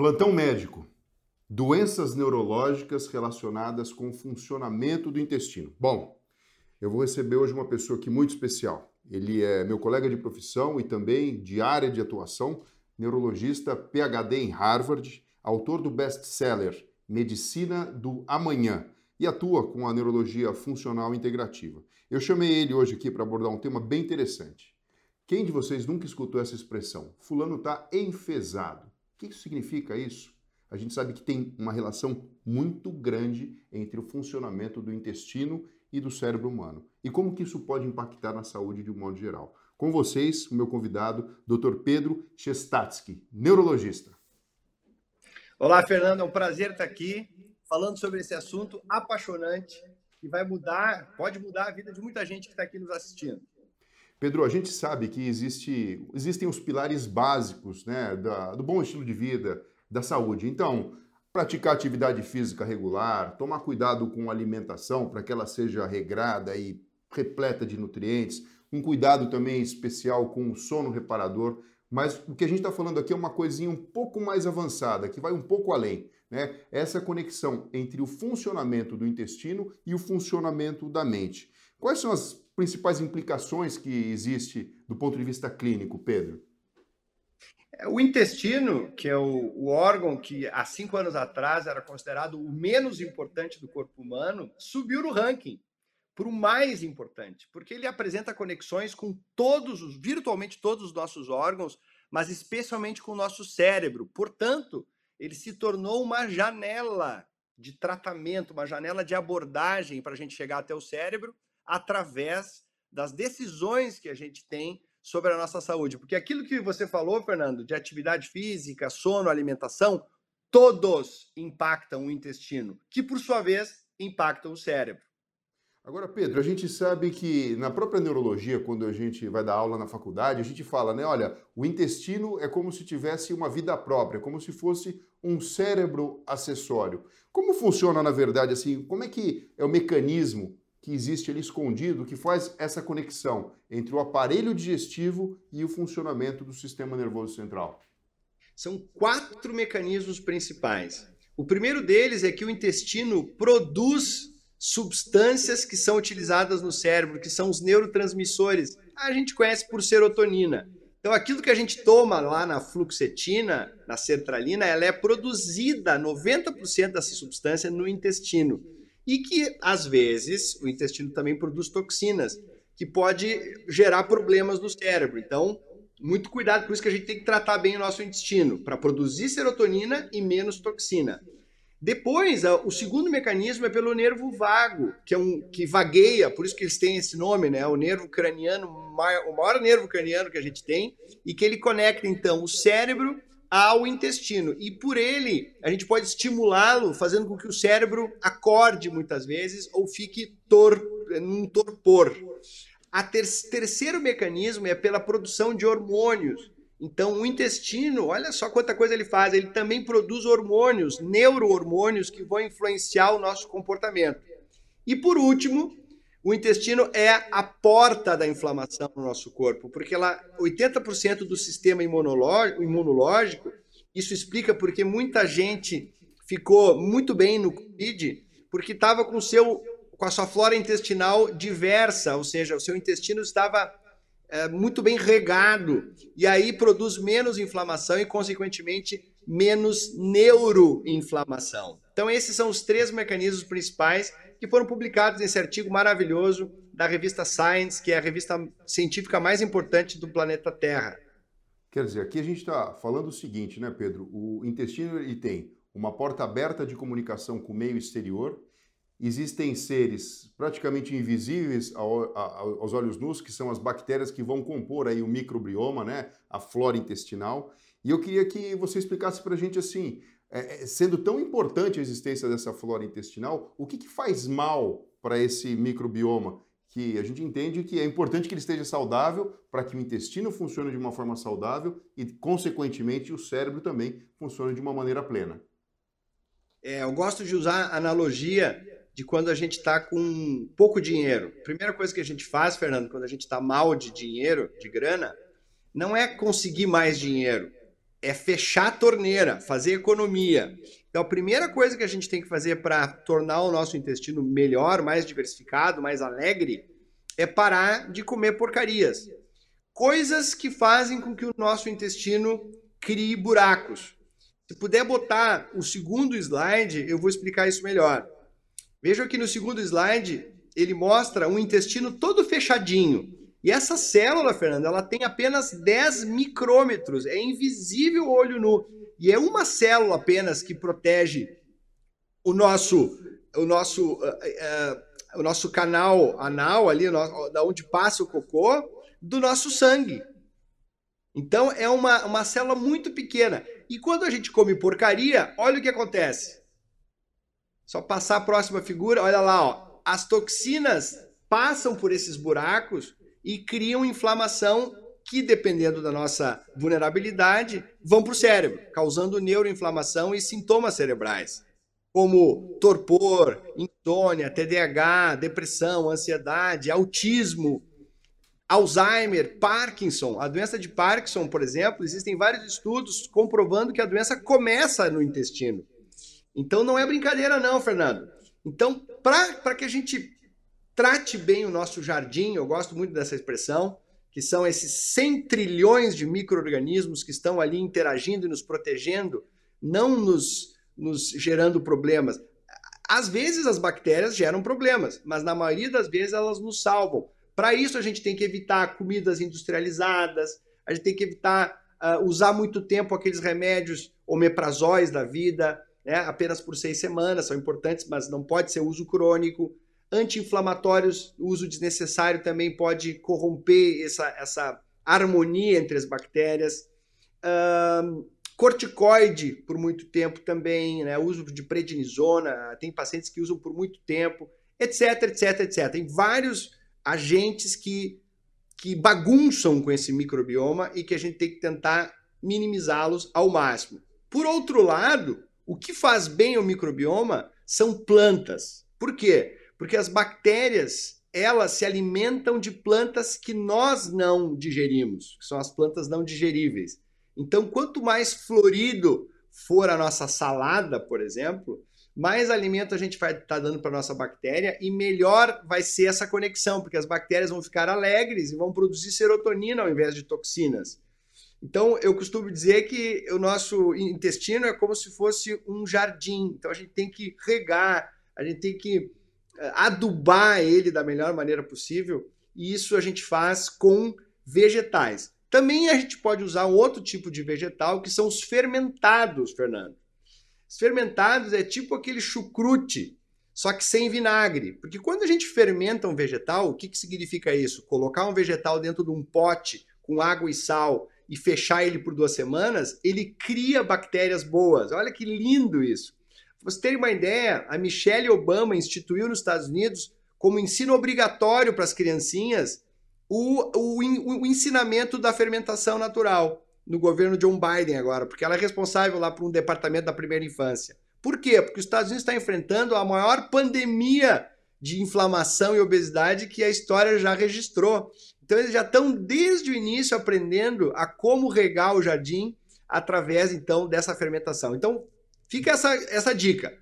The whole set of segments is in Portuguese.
Plantão médico. Doenças neurológicas relacionadas com o funcionamento do intestino. Bom, eu vou receber hoje uma pessoa aqui muito especial. Ele é meu colega de profissão e também de área de atuação, neurologista PhD em Harvard, autor do best-seller Medicina do Amanhã e atua com a neurologia funcional integrativa. Eu chamei ele hoje aqui para abordar um tema bem interessante. Quem de vocês nunca escutou essa expressão? Fulano está enfesado. O que significa isso? A gente sabe que tem uma relação muito grande entre o funcionamento do intestino e do cérebro humano. E como que isso pode impactar na saúde de um modo geral? Com vocês, o meu convidado, Dr. Pedro Chestatsky, neurologista. Olá, Fernando, é um prazer estar aqui falando sobre esse assunto apaixonante que vai mudar, pode mudar a vida de muita gente que está aqui nos assistindo. Pedro, a gente sabe que existe, existem os pilares básicos né, da, do bom estilo de vida, da saúde. Então, praticar atividade física regular, tomar cuidado com a alimentação para que ela seja regrada e repleta de nutrientes, um cuidado também especial com o sono reparador. Mas o que a gente está falando aqui é uma coisinha um pouco mais avançada, que vai um pouco além. Né? Essa conexão entre o funcionamento do intestino e o funcionamento da mente. Quais são as principais implicações que existe do ponto de vista clínico, Pedro? É, o intestino, que é o, o, órgão que há cinco anos atrás era considerado o menos importante do corpo humano, subiu no ranking para o mais importante, porque ele apresenta conexões com todos os, virtualmente todos os nossos órgãos, mas especialmente com o nosso cérebro. Portanto, ele se tornou uma janela de tratamento, uma janela de abordagem para a gente chegar até o cérebro através das decisões que a gente tem sobre a nossa saúde. Porque aquilo que você falou, Fernando, de atividade física, sono, alimentação, todos impactam o intestino, que por sua vez impactam o cérebro. Agora, Pedro, a gente sabe que na própria neurologia, quando a gente vai dar aula na faculdade, a gente fala, né? Olha, o intestino é como se tivesse uma vida própria, como se fosse um cérebro acessório. Como funciona, na verdade, assim? Como é que é o mecanismo que existe ali escondido que faz essa conexão entre o aparelho digestivo e o funcionamento do sistema nervoso central? São quatro mecanismos principais. O primeiro deles é que o intestino produz substâncias que são utilizadas no cérebro, que são os neurotransmissores. A gente conhece por serotonina. Então, aquilo que a gente toma lá na fluoxetina, na sertralina, ela é produzida, 90% dessa substância, no intestino e que às vezes o intestino também produz toxinas que pode gerar problemas no cérebro. Então, muito cuidado, por isso que a gente tem que tratar bem o nosso intestino para produzir serotonina e menos toxina. Depois, o segundo mecanismo é pelo nervo vago, que é um que vagueia, por isso que eles têm esse nome, né? O nervo craniano, o maior nervo craniano que a gente tem, e que ele conecta então o cérebro ao intestino. E por ele, a gente pode estimulá-lo, fazendo com que o cérebro acorde muitas vezes ou fique tor num torpor. A ter terceiro mecanismo é pela produção de hormônios. Então, o intestino, olha só quanta coisa ele faz, ele também produz hormônios, neurohormônios que vão influenciar o nosso comportamento. E por último, o intestino é a porta da inflamação no nosso corpo, porque lá 80% do sistema imunológico, imunológico, isso explica porque muita gente ficou muito bem no Covid, porque estava com seu com a sua flora intestinal diversa, ou seja, o seu intestino estava é, muito bem regado e aí produz menos inflamação e consequentemente menos neuroinflamação. Então esses são os três mecanismos principais que foram publicados nesse artigo maravilhoso da revista Science, que é a revista científica mais importante do planeta Terra. Quer dizer, aqui a gente está falando o seguinte, né, Pedro? O intestino ele tem uma porta aberta de comunicação com o meio exterior. Existem seres praticamente invisíveis aos olhos nus, que são as bactérias que vão compor aí o microbioma, né, a flora intestinal. E eu queria que você explicasse para a gente assim, é, é, sendo tão importante a existência dessa flora intestinal, o que, que faz mal para esse microbioma? Que a gente entende que é importante que ele esteja saudável para que o intestino funcione de uma forma saudável e, consequentemente, o cérebro também funcione de uma maneira plena. É, eu gosto de usar analogia de quando a gente está com pouco dinheiro. Primeira coisa que a gente faz, Fernando, quando a gente está mal de dinheiro, de grana, não é conseguir mais dinheiro, é fechar a torneira, fazer economia. Então, a primeira coisa que a gente tem que fazer para tornar o nosso intestino melhor, mais diversificado, mais alegre, é parar de comer porcarias. Coisas que fazem com que o nosso intestino crie buracos. Se puder botar o segundo slide, eu vou explicar isso melhor. Veja aqui no segundo slide, ele mostra um intestino todo fechadinho. E essa célula, Fernando, ela tem apenas 10 micrômetros, é invisível o olho nu. E é uma célula apenas que protege o nosso, o nosso, uh, uh, o nosso canal anal ali, da onde passa o cocô, do nosso sangue. Então é uma, uma célula muito pequena. E quando a gente come porcaria, olha o que acontece. Só passar a próxima figura, olha lá, ó. As toxinas passam por esses buracos e criam inflamação que, dependendo da nossa vulnerabilidade, vão para o cérebro, causando neuroinflamação e sintomas cerebrais, como torpor, insônia, TDAH, depressão, ansiedade, autismo, Alzheimer, Parkinson. A doença de Parkinson, por exemplo, existem vários estudos comprovando que a doença começa no intestino. Então não é brincadeira, não, Fernando. Então, para que a gente trate bem o nosso jardim, eu gosto muito dessa expressão, que são esses 100 trilhões de micro-organismos que estão ali interagindo e nos protegendo, não nos, nos gerando problemas. Às vezes as bactérias geram problemas, mas na maioria das vezes elas nos salvam. Para isso a gente tem que evitar comidas industrializadas, a gente tem que evitar uh, usar muito tempo aqueles remédios omeprazóis da vida, né, apenas por seis semanas, são importantes, mas não pode ser uso crônico. Anti-inflamatórios, uso desnecessário também pode corromper essa, essa harmonia entre as bactérias. Um, corticoide por muito tempo também, né? uso de prednisona, tem pacientes que usam por muito tempo, etc, etc, etc. Tem vários agentes que, que bagunçam com esse microbioma e que a gente tem que tentar minimizá-los ao máximo. Por outro lado, o que faz bem ao microbioma são plantas. Por quê? Porque as bactérias, elas se alimentam de plantas que nós não digerimos, que são as plantas não digeríveis. Então, quanto mais florido for a nossa salada, por exemplo, mais alimento a gente vai estar tá dando para nossa bactéria e melhor vai ser essa conexão, porque as bactérias vão ficar alegres e vão produzir serotonina ao invés de toxinas. Então, eu costumo dizer que o nosso intestino é como se fosse um jardim. Então, a gente tem que regar, a gente tem que adubar ele da melhor maneira possível, e isso a gente faz com vegetais. Também a gente pode usar outro tipo de vegetal, que são os fermentados, Fernando. Os fermentados é tipo aquele chucrute, só que sem vinagre. Porque quando a gente fermenta um vegetal, o que, que significa isso? Colocar um vegetal dentro de um pote com água e sal e fechar ele por duas semanas, ele cria bactérias boas. Olha que lindo isso. Pra você ter uma ideia, a Michelle Obama instituiu nos Estados Unidos como ensino obrigatório para as criancinhas o, o, o, ensinamento da fermentação natural no governo John Biden agora, porque ela é responsável lá por um departamento da primeira infância. Por quê? Porque os Estados Unidos está enfrentando a maior pandemia de inflamação e obesidade que a história já registrou. Então eles já estão desde o início aprendendo a como regar o jardim através então dessa fermentação. Então Fica essa, essa dica.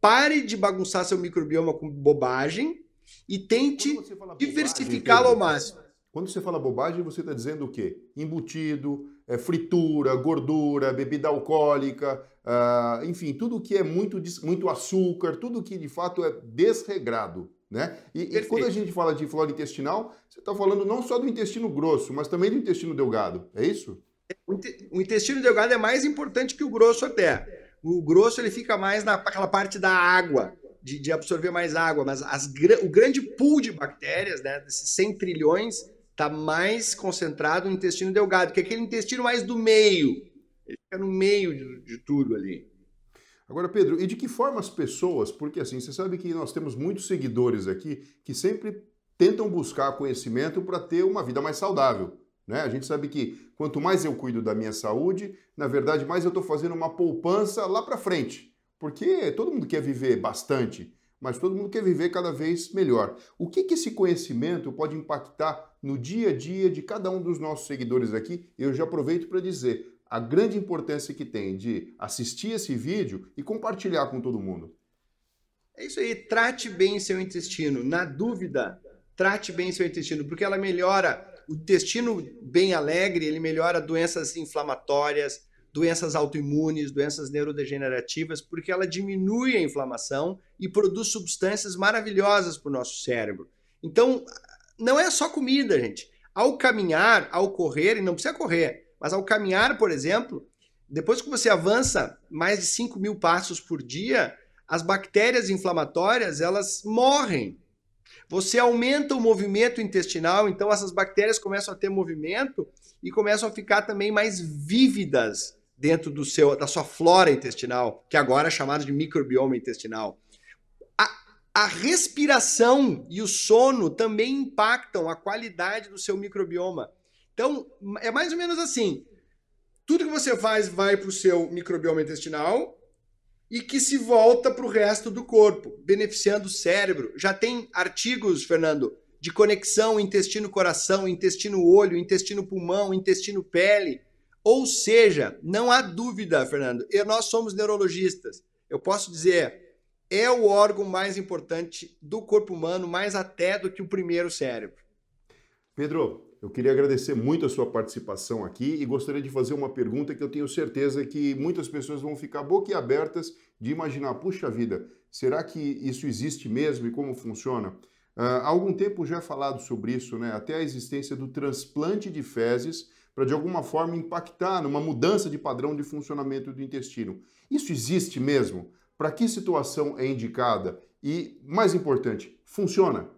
Pare de bagunçar seu microbioma com bobagem e tente diversificá-lo ao máximo. Quando você fala bobagem, você está dizendo o quê? Embutido, é, fritura, gordura, bebida alcoólica, uh, enfim, tudo que é muito, muito açúcar, tudo que de fato é desregrado. Né? E, e quando a gente fala de flora intestinal, você está falando não só do intestino grosso, mas também do intestino delgado, é isso? O intestino delgado é mais importante que o grosso até. O grosso ele fica mais naquela parte da água, de, de absorver mais água, mas as, o grande pool de bactérias, né, desses 100 trilhões, está mais concentrado no intestino delgado, que é aquele intestino mais do meio. Ele fica no meio de, de tudo ali. Agora, Pedro, e de que forma as pessoas, porque assim, você sabe que nós temos muitos seguidores aqui que sempre tentam buscar conhecimento para ter uma vida mais saudável. Né? A gente sabe que quanto mais eu cuido da minha saúde, na verdade, mais eu estou fazendo uma poupança lá para frente. Porque todo mundo quer viver bastante, mas todo mundo quer viver cada vez melhor. O que, que esse conhecimento pode impactar no dia a dia de cada um dos nossos seguidores aqui? Eu já aproveito para dizer: a grande importância que tem de assistir esse vídeo e compartilhar com todo mundo. É isso aí, trate bem seu intestino. Na dúvida, trate bem seu intestino, porque ela melhora o intestino bem alegre, ele melhora doenças inflamatórias, doenças autoimunes, doenças neurodegenerativas, porque ela diminui a inflamação e produz substâncias maravilhosas para o nosso cérebro. Então, não é só comida, gente. Ao caminhar, ao correr, e não precisa correr, mas ao caminhar, por exemplo, depois que você avança mais de 5 mil passos por dia, as bactérias inflamatórias elas morrem. Você aumenta o movimento intestinal, então essas bactérias começam a ter movimento e começam a ficar também mais vívidas dentro do seu, da sua flora intestinal, que agora é chamada de microbioma intestinal. A, a respiração e o sono também impactam a qualidade do seu microbioma. Então, é mais ou menos assim: tudo que você faz vai para o seu microbioma intestinal e que se volta para o resto do corpo, beneficiando o cérebro. Já tem artigos, Fernando, de conexão intestino-coração, intestino-olho, intestino-pulmão, intestino-pele ou seja, não há dúvida, Fernando, e nós somos neurologistas. Eu posso dizer, é o órgão mais importante do corpo humano, mais até do que o primeiro cérebro. Pedro, eu queria agradecer muito a sua participação aqui e gostaria de fazer uma pergunta que eu tenho certeza que muitas pessoas vão ficar boquiabertas de imaginar, puxa vida, será que isso existe mesmo e como funciona? Uh, há algum tempo já é falado sobre isso, né? até a existência do transplante de fezes para de alguma forma impactar numa mudança de padrão de funcionamento do intestino. Isso existe mesmo? Para que situação é indicada? E, mais importante, funciona?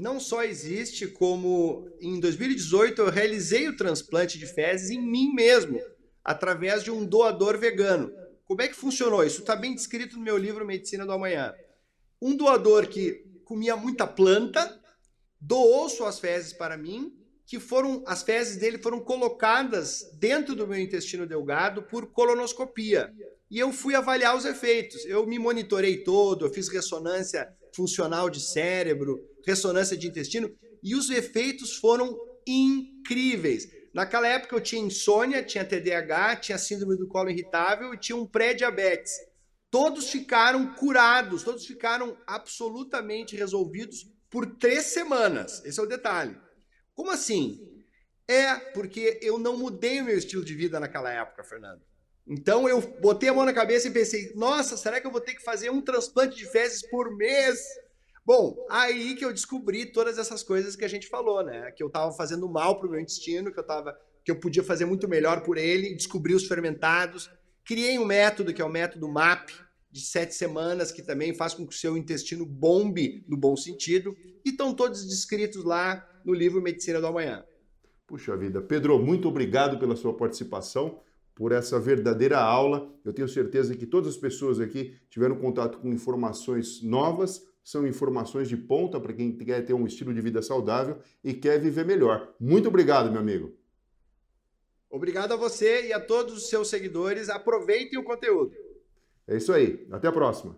Não só existe, como em 2018 eu realizei o transplante de fezes em mim mesmo, através de um doador vegano. Como é que funcionou? Isso está bem descrito no meu livro Medicina do Amanhã. Um doador que comia muita planta, doou suas fezes para mim que foram as fezes dele foram colocadas dentro do meu intestino delgado por colonoscopia. E eu fui avaliar os efeitos. Eu me monitorei todo, eu fiz ressonância funcional de cérebro, ressonância de intestino, e os efeitos foram incríveis. Naquela época eu tinha insônia, tinha TDAH, tinha síndrome do colo irritável e tinha um pré-diabetes. Todos ficaram curados, todos ficaram absolutamente resolvidos por três semanas. Esse é o detalhe. Como assim? É porque eu não mudei o meu estilo de vida naquela época, Fernando. Então eu botei a mão na cabeça e pensei: nossa, será que eu vou ter que fazer um transplante de fezes por mês? Bom, aí que eu descobri todas essas coisas que a gente falou, né? Que eu estava fazendo mal para o meu intestino, que eu tava, que eu podia fazer muito melhor por ele, descobri os fermentados, criei um método que é o método MAP de sete semanas, que também faz com que o seu intestino bombe no bom sentido, e estão todos descritos lá no livro Medicina do Amanhã. Puxa vida. Pedro, muito obrigado pela sua participação, por essa verdadeira aula. Eu tenho certeza que todas as pessoas aqui tiveram contato com informações novas, são informações de ponta para quem quer ter um estilo de vida saudável e quer viver melhor. Muito obrigado, meu amigo. Obrigado a você e a todos os seus seguidores. Aproveitem o conteúdo. É isso aí. Até a próxima.